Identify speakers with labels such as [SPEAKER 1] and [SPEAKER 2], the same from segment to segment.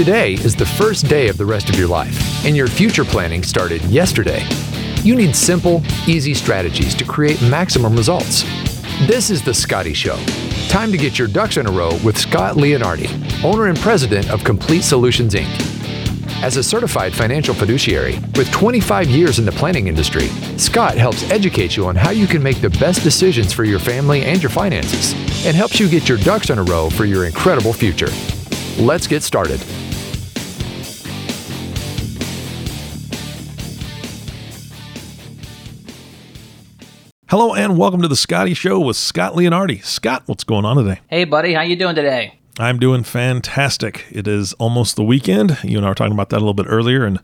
[SPEAKER 1] Today is the first day of the rest of your life, and your future planning started yesterday. You need simple, easy strategies to create maximum results. This is The Scotty Show. Time to get your ducks in a row with Scott Leonardi, owner and president of Complete Solutions Inc. As a certified financial fiduciary with 25 years in the planning industry, Scott helps educate you on how you can make the best decisions for your family and your finances and helps you get your ducks in a row for your incredible future. Let's get started.
[SPEAKER 2] Hello and welcome to the Scotty Show with Scott Leonardi. Scott, what's going on today?
[SPEAKER 3] Hey, buddy, how you doing today?
[SPEAKER 2] I'm doing fantastic. It is almost the weekend. You and I were talking about that a little bit earlier, and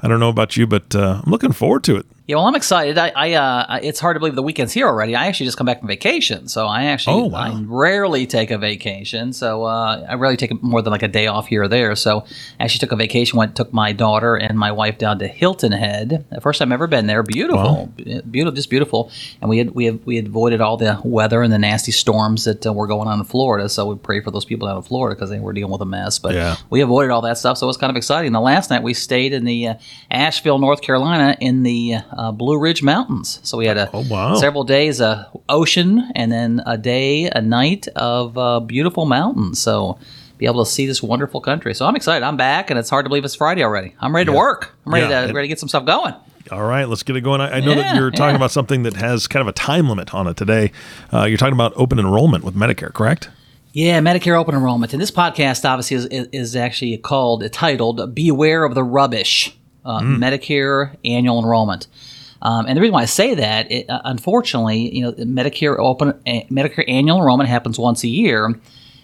[SPEAKER 2] I don't know about you, but uh, I'm looking forward to it.
[SPEAKER 3] Yeah, well, I'm excited. I, I uh, it's hard to believe the weekend's here already. I actually just come back from vacation, so I actually
[SPEAKER 2] Oh, wow.
[SPEAKER 3] I rarely take a vacation. So uh, I rarely take more than like a day off here or there. So I actually took a vacation. Went took my daughter and my wife down to Hilton Head. The first time I've ever been there. Beautiful, beautiful, just beautiful. And we had we had we had avoided all the weather and the nasty storms that uh, were going on in Florida. So we pray for those people down in Florida because they were dealing with a mess. But
[SPEAKER 2] Yeah.
[SPEAKER 3] we avoided all that stuff, so it was kind of exciting. The last night we stayed in the uh, Asheville, North Carolina, in the uh, Blue Ridge Mountains. So we had a
[SPEAKER 2] Oh, wow.
[SPEAKER 3] several days of ocean, and then a day, a night of uh, beautiful mountains. So be able to see this wonderful country. So I'm excited. I'm back, and it's hard to believe it's Friday already. I'm ready to work. I'm ready
[SPEAKER 2] Yeah,
[SPEAKER 3] to ready to get some stuff going.
[SPEAKER 2] All right, let's get it going. I, I know that you're talking
[SPEAKER 3] yeah.
[SPEAKER 2] about something that has kind of a time limit on it today. Uh, you're talking about open enrollment with Medicare, correct?
[SPEAKER 3] Yeah, Medicare open enrollment. And this podcast obviously is, is, is actually called, titled Beware of the Rubbish uh, Medicare Annual Enrollment. Um, and the reason why I say that, it, uh, unfortunately, you know, Medicare open uh, Medicare annual enrollment happens once a year,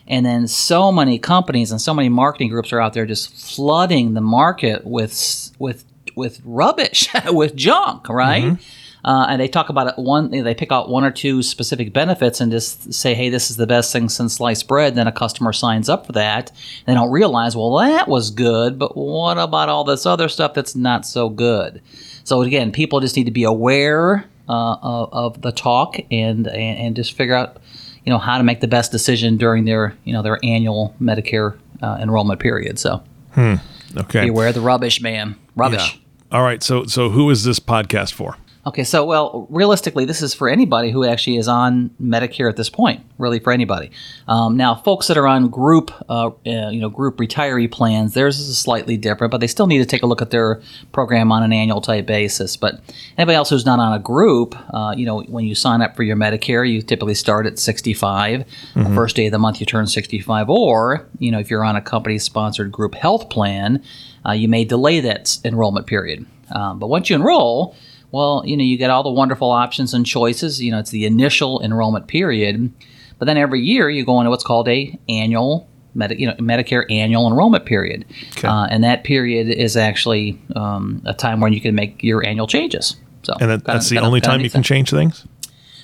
[SPEAKER 3] and then so many companies and so many marketing groups are out there just flooding the market with with with rubbish, with junk, right? Uh, and they talk about it one. They pick out one or two specific benefits and just say, "Hey, this is the best thing since sliced bread." Then a customer signs up for that. They don't realize, well, that was good, but what about all this other stuff that's not so good? So again, people just need to be aware uh, of, of the talk and, and and just figure out, you know, how to make the best decision during their you know their annual Medicare uh, enrollment period. So hmm.
[SPEAKER 2] Okay.
[SPEAKER 3] beware the rubbish, man. Rubbish.
[SPEAKER 2] Yeah. All right. So, so who is this podcast for?
[SPEAKER 3] Okay, so well, realistically, this is for anybody who actually is on Medicare at this point. Really, for anybody. Um, now, folks that are on group, uh, uh, you know, group retiree plans, theirs is slightly different, but they still need to take a look at their program on an annual type basis. But anybody else who's not on a group, uh, you know, when you sign up for your Medicare, you typically start at 65. The First day of the month, you turn 65. Or, you know, if you're on a company-sponsored group health plan, uh, you may delay that enrollment period. Um, but once you enroll, well, you know, you get all the wonderful options and choices. You know, it's the initial enrollment period, but then every year you go into what's called a annual, Medi- you know, Medicare annual enrollment period,
[SPEAKER 2] Okay.
[SPEAKER 3] uh, and that period is actually um, a time when you can make your annual changes. So,
[SPEAKER 2] And that, that's the only
[SPEAKER 3] kinda
[SPEAKER 2] time you can change things?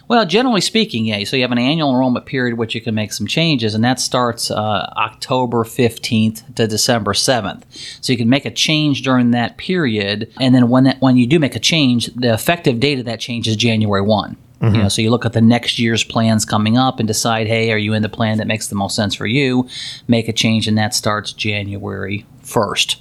[SPEAKER 3] Well, generally speaking, yeah. So you have an annual enrollment period which you can make some changes, and that starts uh, October 15th to December 7th. So you can make a change during that period, and then when that when you do make a change, the effective date of that change is January 1. You know, so you look at the next year's plans coming up and decide, hey, are you in the plan that makes the most sense for you? Make a change, and that starts January 1st.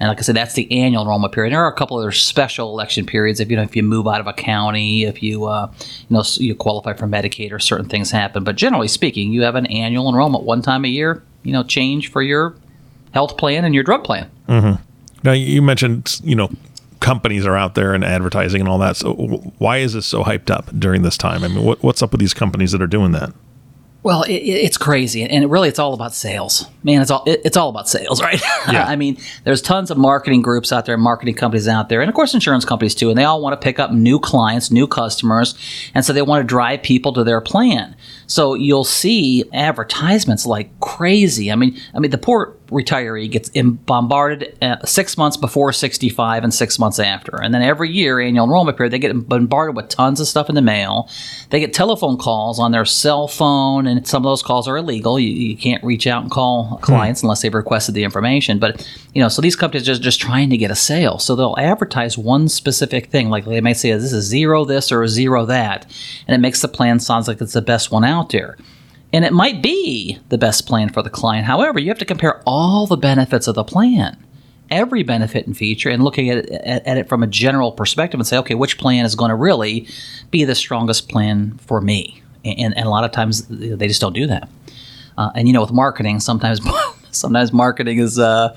[SPEAKER 3] And like I said, that's the annual enrollment period. There are a couple other special election periods. If you know, if you move out of a county, if you uh, you know you qualify for Medicaid, or certain things happen. But generally speaking, you have an annual enrollment one time a year. You know, change for your health plan and your drug plan.
[SPEAKER 2] Now, you mentioned, you know, companies are out there and advertising and all that. So, why is this so hyped up during this time? I mean, what, what's up with these companies that are doing that?
[SPEAKER 3] Well, it, it- it's crazy, and it really it's all about sales, man. It's all it, it's all about sales, right?
[SPEAKER 2] Yeah.
[SPEAKER 3] I mean, there's tons of marketing groups out there, marketing companies out there, and of course insurance companies too, and they all want to pick up new clients, new customers, and so they want to drive people to their plan. So you'll see advertisements like crazy. I mean, I mean the poor retiree gets bombarded uh, six months before 65 and six months after, and then every year annual enrollment period they get bombarded with tons of stuff in the mail. They get telephone calls on their cell phone, and some of those calls are illegal. You, you can't reach out and call clients unless they've requested the information. But you know, so these companies are just just trying to get a sale, so they'll advertise one specific thing, like they might say this is zero this or zero that, and it makes the plan sounds like it's the best one out there. And it might be the best plan for the client. However, you have to compare all the benefits of the plan, every benefit and feature, and looking at it, at it from a general perspective and say, okay, which plan is going to really be the strongest plan for me? And, and a lot of times they just don't do that. Uh, and you know, with marketing, sometimes sometimes marketing is uh,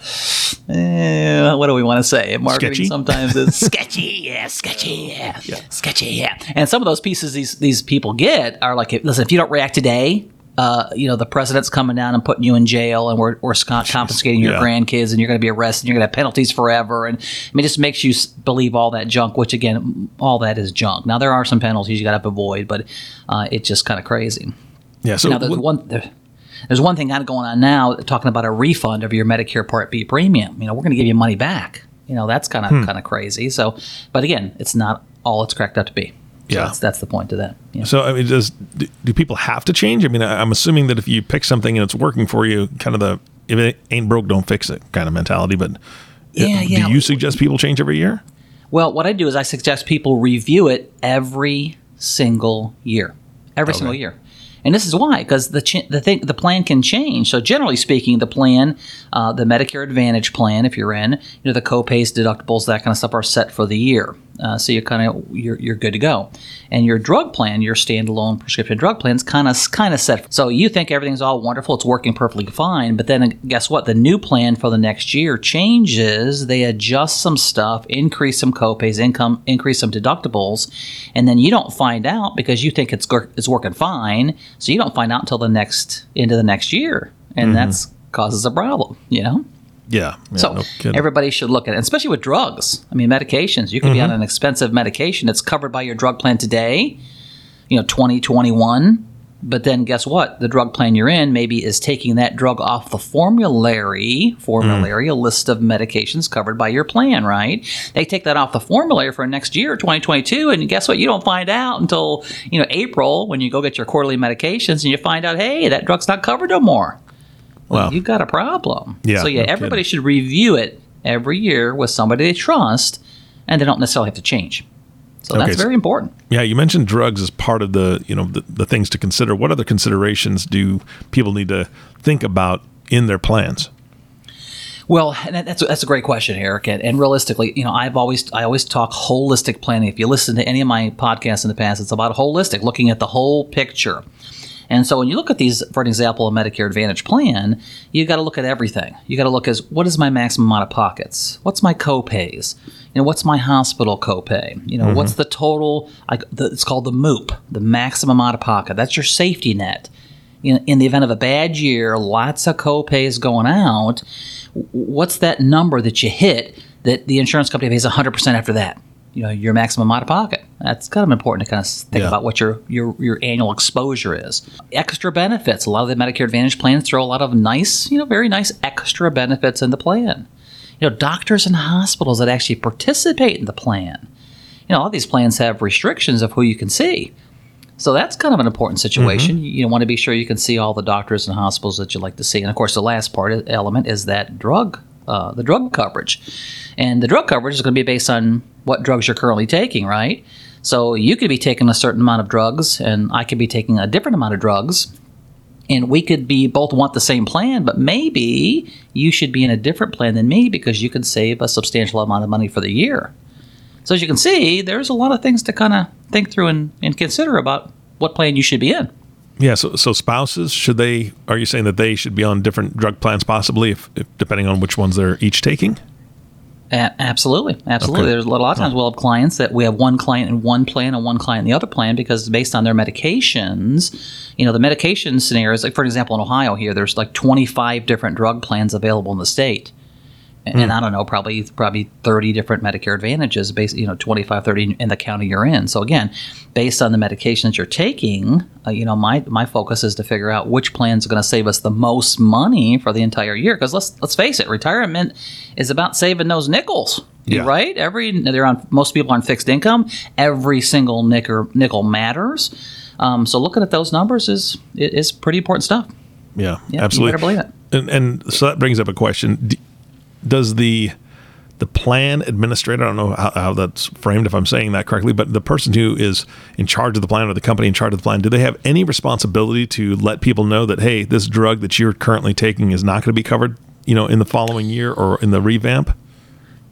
[SPEAKER 3] eh, what do we want to say? Marketing
[SPEAKER 2] Sketchy?
[SPEAKER 3] sometimes is sketchy, yeah, sketchy, yeah, sketchy, yeah. And some of those pieces these these people get are like, listen, if you don't react today. Uh, you know the president's coming down and putting you in jail, and we're, we're sc- confiscating your
[SPEAKER 2] Yeah.
[SPEAKER 3] grandkids, and you're going to be arrested. and You're going to have penalties forever, and I mean, it just makes you believe all that junk. Which again, all that is junk. Now there are some penalties you got to avoid, but uh, it's just kind of crazy.
[SPEAKER 2] Yeah. So
[SPEAKER 3] Now,
[SPEAKER 2] what-
[SPEAKER 3] one there, there's one thing kind of going on now talking about a refund of your Medicare Part B premium. You know, we're going to give you money back. You know, that's kind of
[SPEAKER 2] Hmm.
[SPEAKER 3] kind of crazy. So, but again, it's not all it's cracked up to be. So
[SPEAKER 2] Yeah.
[SPEAKER 3] that's, that's the point of that. Yeah.
[SPEAKER 2] So I mean, does do, do people have to change? I mean, I- I'm assuming that if you pick something and it's working for you, kind of the if it ain't broke, don't fix it kind of mentality. But
[SPEAKER 3] Yeah,
[SPEAKER 2] do
[SPEAKER 3] yeah.
[SPEAKER 2] you suggest people change every year?
[SPEAKER 3] Well, what I do is I suggest people review it every single year, every single year. And this is why, because the ch- the thing the plan can change. So generally speaking, the plan, uh, the Medicare Advantage plan, if you're in, you know the copays, deductibles, that kind of stuff are set for the year. Uh, so you're kind of you're, you're good to go. And your drug plan, your standalone prescription drug plan, is kind of kind of set. So you think everything's all wonderful, it's working perfectly fine. But then guess what? The new plan for the next year changes. They adjust some stuff, increase some copays, income, increase some deductibles, and then you don't find out because you think it's it's working fine. So you don't find out until the next into the next year, and that's causes a problem. You know.
[SPEAKER 2] Yeah. yeah
[SPEAKER 3] So
[SPEAKER 2] no
[SPEAKER 3] everybody should look at it, especially with drugs. I mean, medications. You could be on mm-hmm. an expensive medication that's covered by your drug plan today, you know, 2021. But then guess what? The drug plan you're in maybe is taking that drug off the formulary, formulary, mm. a list of medications covered by your plan, right? They take that off the formulary for next year, 2022, and guess what? You don't find out until, you know, April when you go get your quarterly medications and you find out, hey, that drug's not covered no more
[SPEAKER 2] Wow.
[SPEAKER 3] you've got a problem.
[SPEAKER 2] Yeah,
[SPEAKER 3] So yeah,
[SPEAKER 2] no
[SPEAKER 3] everybody
[SPEAKER 2] kidding.
[SPEAKER 3] should review it every year with somebody they trust, and they don't necessarily have to change. So
[SPEAKER 2] Okay,
[SPEAKER 3] that's
[SPEAKER 2] so-
[SPEAKER 3] very important.
[SPEAKER 2] Yeah, you mentioned drugs as part of the you know the, the things to consider. What other considerations do people need to think about in their plans?
[SPEAKER 3] Well, that's that's a great question, Eric. And, and realistically, you know, I've always I always talk holistic planning. If you listen to any of my podcasts in the past, it's about holistic, looking at the whole picture. And so when you look at these, for an example, a Medicare Advantage plan, you got to look at everything. You got to look as what is my maximum out of pockets? What's my copays? You know, what's my hospital copay? You know, what's mm-hmm. the total? Like the, it's called the MOOP, the maximum out of pocket. That's your safety net. You know, in the event of a bad year, lots of copays going out. What's that number that you hit that the insurance company pays 100% after that? You know, your maximum out of pocket. That's kind of important to kind of think
[SPEAKER 2] Yeah.
[SPEAKER 3] about what your, your your annual exposure is. Extra benefits. A lot of the Medicare Advantage plans throw a lot of nice, you know, very nice extra benefits in the plan. You know, doctors and hospitals that actually participate in the plan. You know, all these plans have restrictions of who you can see. So that's kind of an important situation. You, you want to be sure you can see all the doctors and hospitals that you'd like to see. And of course, the last part element is that drug, uh, the drug coverage, and the drug coverage is going to be based on what drugs you're currently taking, right? So you could be taking a certain amount of drugs, and I could be taking a different amount of drugs, and we could be both want the same plan, but maybe you should be in a different plan than me because you could save a substantial amount of money for the year. So as you can see, there's a lot of things to kind of think through and, and consider about what plan you should be in.
[SPEAKER 2] Yeah, so so spouses should they? Are you saying that they should be on different drug plans, possibly, if, if depending on which ones they're each taking?
[SPEAKER 3] A- absolutely, absolutely.
[SPEAKER 2] Okay.
[SPEAKER 3] There's a lot of times we'll have clients that we have one client in one plan and one client in the other plan because based on their medications, you know, the medication scenarios. Like for example, in Ohio here, there's like 25 different drug plans available in the state. And I don't know, probably probably 30 different Medicare Advantages, based, you know, 25, 30 in the county you're in. So again, based on the medications you're taking, uh, you know, my my focus is to figure out which plan is going to save us the most money for the entire year. Because let's let's face it, retirement is about saving those nickels,
[SPEAKER 2] Yeah.
[SPEAKER 3] right? Every they're on most people are on fixed income. Every single nickel nickel matters. Um, so looking at those numbers is is pretty important stuff.
[SPEAKER 2] Yeah,
[SPEAKER 3] Yeah,
[SPEAKER 2] absolutely.
[SPEAKER 3] You better believe it.
[SPEAKER 2] And, and so that brings up a question: Does the the plan administrator. I don't know how, how, that's framed if I'm saying that correctly, but the person who is in charge of the plan or the company in charge of the plan, do they have any responsibility to let people know that hey, this drug that you're currently taking is not going to be covered, you know, in the following year or in the revamp?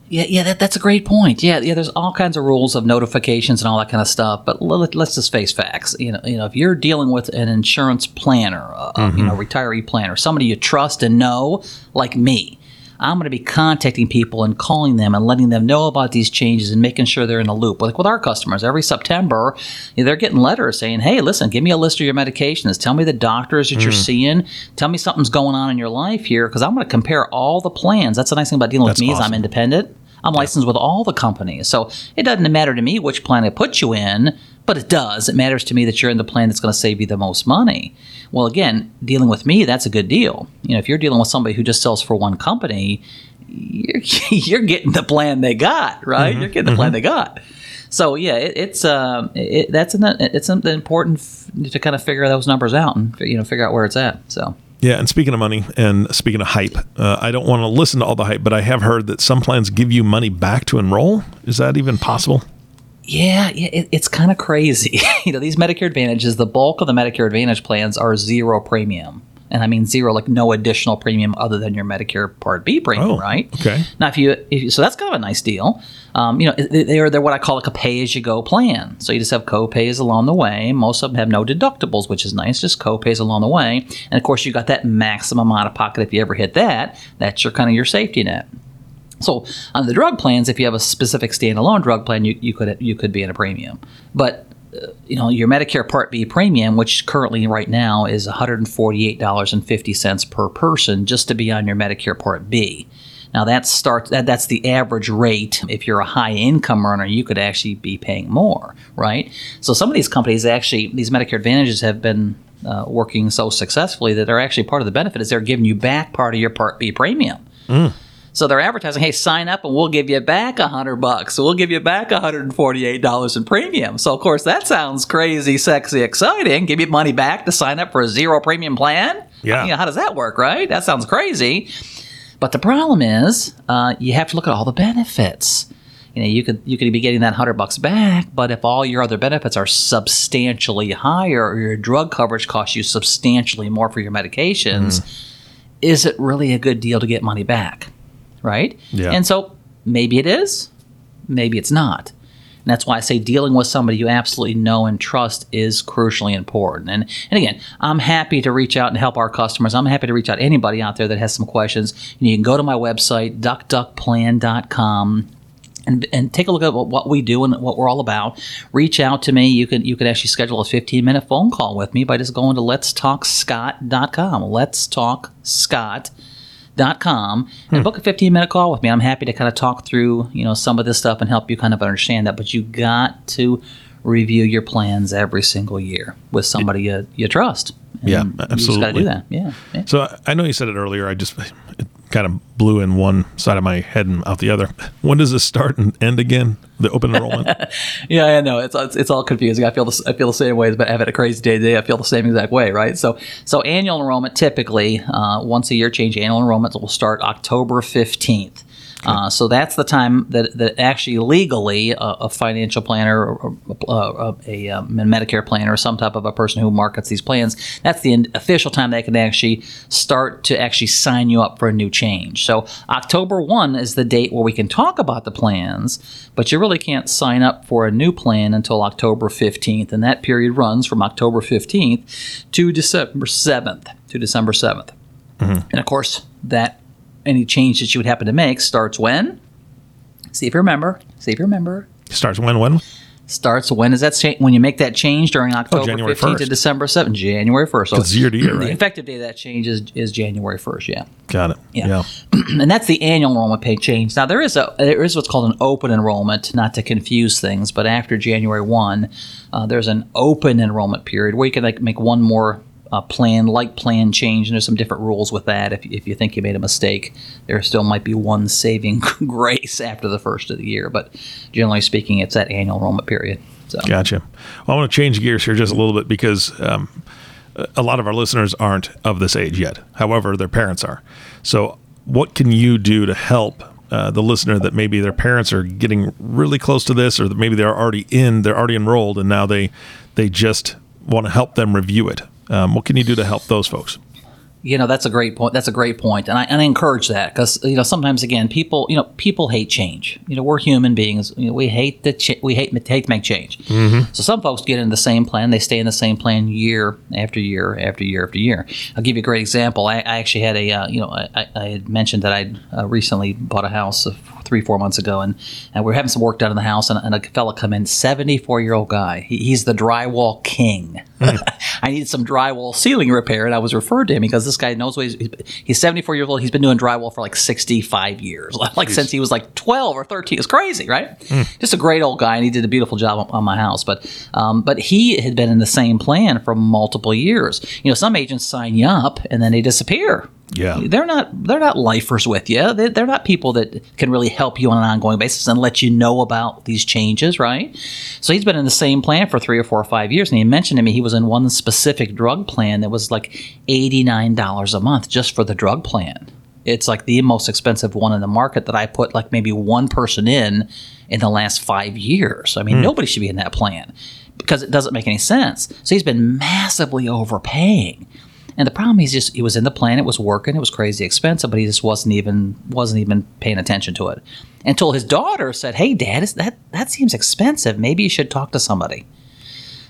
[SPEAKER 3] Yeah, yeah, that, that's a great point. Yeah, yeah. There's all kinds of rules of notifications and all that kind of stuff. But let, us just face facts. You know, you know, if you're dealing with an insurance planner, uh, mm-hmm. you know, retiree planner, somebody you trust and know, like me, I'm going to be contacting people and calling them and letting them know about these changes and making sure they're in the loop. Like with our customers, every September, they're getting letters saying, "Hey, listen, give me a list of your medications. Tell me the doctors that mm. you're seeing. Tell me something's going on in your life here because I'm going to compare all the plans." That's the nice thing about dealing That's with me awesome. is I'm independent. I'm licensed with all the companies. So it doesn't matter to me which plan I put you in, but it does. It matters to me that you're in the plan that's going to save you the most money. Well, again, dealing with me, that's a good deal. You know, if you're dealing with somebody who just sells for one company, you're, you're getting the plan they got, right? Mm-hmm. You're getting the plan mm-hmm. they got. So yeah, it, it's um, it, that's an, it's something important f- to kind of figure those numbers out and you know figure out where it's at. So
[SPEAKER 2] yeah, and speaking of money and speaking of hype, uh, I don't want to listen to all the hype, but I have heard that some plans give you money back to enroll. Is that even possible?
[SPEAKER 3] Yeah, yeah, it, it's kind of crazy. you know, these Medicare Advantages, the bulk of the Medicare Advantage plans are zero premium and I mean zero, like no additional premium other than your Medicare Part B premium,
[SPEAKER 2] oh,
[SPEAKER 3] right?
[SPEAKER 2] Okay.
[SPEAKER 3] Now, if you, if you, so that's kind of a nice deal. Um, you know, they're they're what I call like a pay as you go plan. So you just have co-pays along the way. Most of them have no deductibles, which is nice. Just co-pays along the way, and of course you got that maximum out of pocket if you ever hit that. That's your kind of your safety net. So on the drug plans, if you have a specific standalone drug plan, you, you could you could be in a premium. But you know your Medicare Part B premium, which currently right now is one hundred and forty eight dollars and fifty cents per person, just to be on your Medicare Part B. Now that starts that, that's the average rate. If you're a high income earner, you could actually be paying more, right? So some of these companies actually these Medicare Advantages have been uh, working so successfully that they're actually part of the benefit is they're giving you back part of your Part B premium. Mm. So they're advertising, hey, sign up and we'll give you back a hundred bucks. We'll give you back $148 in premium. So of course that sounds crazy, sexy, exciting. Give you money back to sign up for a zero premium plan.
[SPEAKER 2] Yeah.
[SPEAKER 3] You know, how does that work, right? That sounds crazy. But the problem is, uh, you have to look at all the benefits. You know, you could you could be getting that hundred bucks back, but if all your other benefits are substantially higher, or your drug coverage costs you substantially more for your medications, mm. is it really a good deal to get money back? Right?
[SPEAKER 2] Yeah.
[SPEAKER 3] And so maybe it is, maybe it's not. And that's why I say dealing with somebody you absolutely know and trust is crucially important. And, and again, I'm happy to reach out and help our customers. I'm happy to reach out to anybody out there that has some questions. And you can go to my website, duckduckplan.com. And, and take a look at what we do and what we're all about. Reach out to me. You can you can actually schedule a 15 minute phone call with me by just going to letstalkscott.com. Let's talk Scott com and hmm. book a 15 minute call with me. I'm happy to kind of talk through, you know, some of this stuff and help you kind of understand that. But you got to review your plans every single year with somebody you, you trust.
[SPEAKER 2] And yeah, absolutely. You just got
[SPEAKER 3] to do that. Yeah, yeah.
[SPEAKER 2] So I know you said it earlier. I just it kind of blew in one side of my head and out the other. When does this start and end again? The open enrollment?
[SPEAKER 3] yeah, I know it's, it's, it's all confusing. I feel the, I feel the same way, but having a crazy day today. I feel the same exact way, right? So so annual enrollment typically uh, once a year change. Annual enrollment will start October fifteenth. Uh, so that's the time that, that actually legally a financial planner or uh, a, a, Medicare planner or some type of a person who markets these plans, that's the official time they can actually start to actually sign you up for a new change. So October 1 is the date where we can talk about the plans, but you really can't sign up for a new plan until October 15th. And that period runs from October 15th to December 7th. To December 7th. Mm-hmm. And of course, that any change that you would happen to make starts when? See if you remember. See if you remember.
[SPEAKER 2] Starts when? When?
[SPEAKER 3] Starts when is that cha- when you make that change during October oh, 15th to December 7th, January 1st.
[SPEAKER 2] So it's year to year, right?
[SPEAKER 3] The effective date of that change is, is January 1st. Yeah.
[SPEAKER 2] Got it.
[SPEAKER 3] Yeah. yeah. and that's the annual enrollment pay change. Now there is a there is what's called an open enrollment, not to confuse things, but after January 1, uh, there's an open enrollment period where you can like make one more uh, plan, like plan change, and there's some different rules with that. If, if you think you made a mistake, there still might be one saving grace after the first of the year. But generally speaking, it's that annual enrollment period. So.
[SPEAKER 2] Gotcha. Well, I want to change gears here just a little bit because um, a lot of our listeners aren't of this age yet. However, their parents are. So, what can you do to help uh, the listener that maybe their parents are getting really close to this, or maybe they're already in, they're already enrolled, and now they they just want to help them review it. Um, what can you do to help those folks?
[SPEAKER 3] You know, that's a great point. That's a great point, and I and I encourage that because you know sometimes again people you know people hate change. You know, we're human beings. You know, we hate the ch- we hate hate to make change. Mm-hmm. So some folks get in the same plan. They stay in the same plan year after year after year after year. I'll give you a great example. I, I actually had a uh, you know I, I had mentioned that I uh, recently bought a house three four months ago, and, and we are having some work done in the house, and, and a fella come in, seventy four year old guy. He, he's the drywall king. I needed some drywall ceiling repair, and I was referred to him because this guy knows what he's. He's seventy four years old. He's been doing drywall for like sixty five years, like Jeez. since he was like twelve or thirteen. It's crazy, right? Mm. Just a great old guy, and he did a beautiful job on, on my house. But um, but he had been in the same plan for multiple years. You know, some agents sign you up and then they disappear.
[SPEAKER 2] Yeah,
[SPEAKER 3] they're not they're not lifers with you. They're, they're not people that can really help you on an ongoing basis and let you know about these changes, right? So he's been in the same plan for three or four or five years, and he mentioned to me he was in one specific drug plan that was like eighty nine dollars a month just for the drug plan. It's like the most expensive one in the market that I put like maybe one person in in the last five years. I mean, mm. nobody should be in that plan because it doesn't make any sense. So he's been massively overpaying. And the problem is just he was in the plan, it was working, it was crazy expensive, but he just wasn't even wasn't even paying attention to it until his daughter said, "Hey, Dad, that that seems expensive. Maybe you should talk to somebody."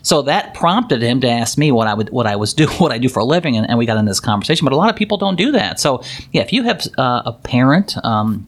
[SPEAKER 3] So that prompted him to ask me what I would what I was do what I do for a living, and, and we got in this conversation. But a lot of people don't do that. So yeah, if you have uh, a parent. Um,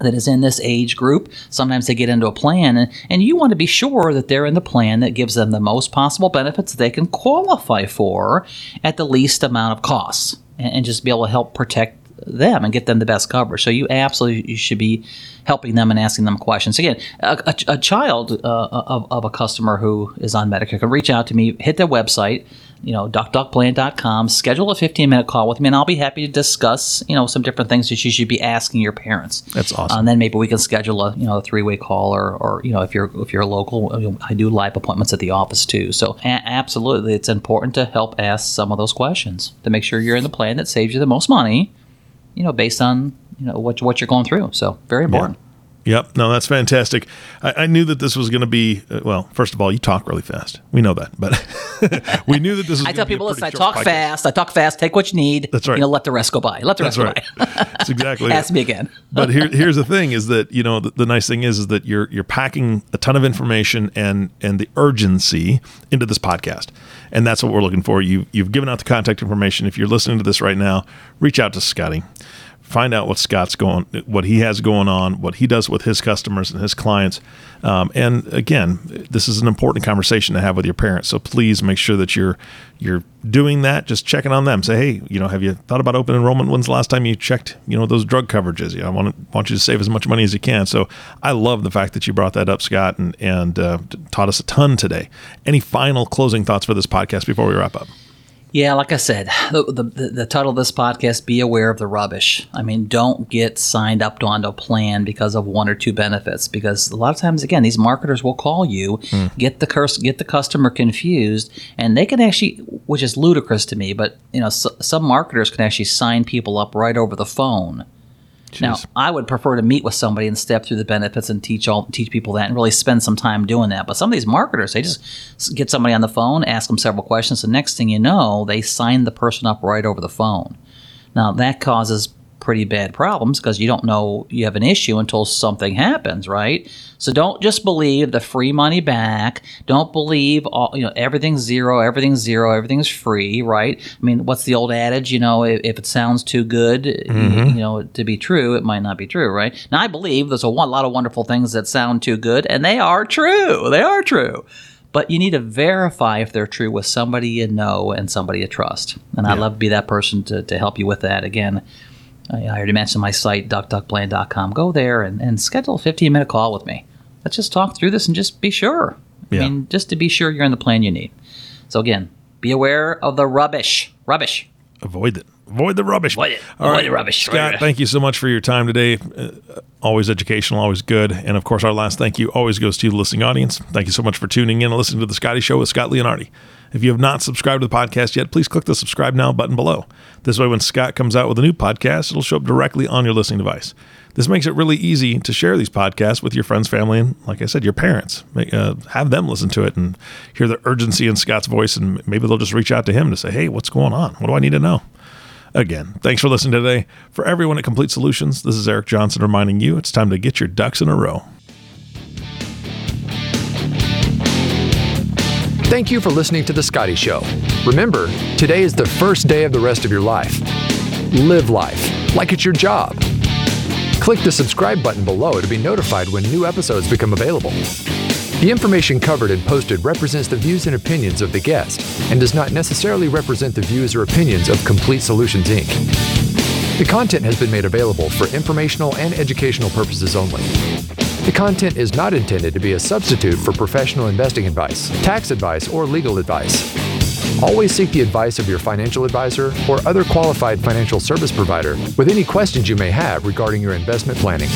[SPEAKER 3] that is in this age group. Sometimes they get into a plan, and, and you want to be sure that they're in the plan that gives them the most possible benefits that they can qualify for at the least amount of costs, and, and just be able to help protect them and get them the best coverage. So you absolutely you should be helping them and asking them questions. Again, a, a, a child uh, of, of a customer who is on Medicare can reach out to me, hit their website, you know, duckduckplan.com, schedule a 15 minute call with me, and I'll be happy to discuss, you know, some different things that you should be asking your parents.
[SPEAKER 2] That's awesome.
[SPEAKER 3] Uh, and then maybe we can schedule a, you know, a three way call or, or, you know, if you're, if you're local, I do live appointments at the office too. So a- absolutely, it's important to help ask some of those questions to make sure you're in the plan that saves you the most money, you know, based on, you know, what, what you're going through. So very important.
[SPEAKER 2] Yeah. Yep. No, that's fantastic. I, I knew that this was going to be, uh, well, first of all, you talk really fast. We know that, but we knew that this was
[SPEAKER 3] I tell people, listen, I talk podcast. fast. I talk fast. Take what you need.
[SPEAKER 2] That's right.
[SPEAKER 3] You know, let the rest go by. Let the
[SPEAKER 2] that's
[SPEAKER 3] rest
[SPEAKER 2] right. go by. that's exactly
[SPEAKER 3] Ask it. me again.
[SPEAKER 2] but here, here's the thing is that, you know, the, the nice thing is, is that you're, you're packing a ton of information and, and the urgency into this podcast. And that's what we're looking for. You, you've given out the contact information. If you're listening to this right now, reach out to Scotty find out what Scott's going, what he has going on, what he does with his customers and his clients. Um, and again, this is an important conversation to have with your parents. So please make sure that you're you're doing that. Just checking on them. Say, hey, you know, have you thought about open enrollment? When's the last time you checked, you know, those drug coverages? I want want you to save as much money as you can. So I love the fact that you brought that up, Scott, and and uh, taught us a ton today. Any final closing thoughts for this podcast before we wrap up?
[SPEAKER 3] Yeah, like I said, the, the, the, title of this podcast, Be Aware of the Rubbish. I mean, don't get signed up to onto a plan because of one or two benefits. Because a lot of times, again, these marketers will call you, mm. get the curse, get the customer confused, and they can actually, which is ludicrous to me, but you know, so, some marketers can actually sign people up right over the phone Jeez. Now, I would prefer to meet with somebody and step through the benefits and teach all teach people that and really spend some time doing that. But some of these marketers, they just get somebody on the phone, ask them several questions. The next thing you know, they sign the person up right over the phone. Now that causes pretty bad problems because you don't know you have an issue until something happens, right? So don't just believe the free money back. Don't believe all you know everything's zero, everything's zero, everything's free, right? I mean, what's the old adage? You know, if, if it sounds too good, mm-hmm. you know, to be true, it might not be true, right? Now I believe there's a lot of wonderful things that sound too good, and they are true. They are true but you need to verify if they're true with somebody you know and somebody you trust. And yeah. I'd love to be that person to, to help you with that. Again, I already mentioned my site, duckduckplan.com. Go there and, and schedule a 15 minute call with me. Let's just talk through this and just be sure. Yeah. I mean, just to be sure you're in the plan you need. So, again, be aware of the rubbish. Rubbish.
[SPEAKER 2] Avoid it. Avoid the rubbish.
[SPEAKER 3] Avoid it. All Avoid right. the rubbish.
[SPEAKER 2] Scott, thank you so much for your time today. Uh, always educational, always good. And of course, our last thank you always goes to the listening audience. Thank you so much for tuning in and listening to The Scotty Show with Scott Leonardi. If you have not subscribed to the podcast yet, please click the subscribe now button below. This way, when Scott comes out with a new podcast, it'll show up directly on your listening device. This makes it really easy to share these podcasts with your friends, family, and, like I said, your parents. Make, uh, have them listen to it and hear the urgency in Scott's voice, and maybe they'll just reach out to him to say, hey, what's going on? What do I need to know? Again, thanks for listening today. For everyone at Complete Solutions, this is Eric Johnson reminding you it's time to get your ducks in a row.
[SPEAKER 1] Thank you for listening to The Scotty Show. Remember, today is the first day of the rest of your life. Live life like it's your job. Click the subscribe button below to be notified when new episodes become available. The information covered and posted represents the views and opinions of the guest and does not necessarily represent the views or opinions of Complete Solutions Inc. The content has been made available for informational and educational purposes only. The content is not intended to be a substitute for professional investing advice, tax advice, or legal advice. Always seek the advice of your financial advisor or other qualified financial service provider with any questions you may have regarding your investment planning.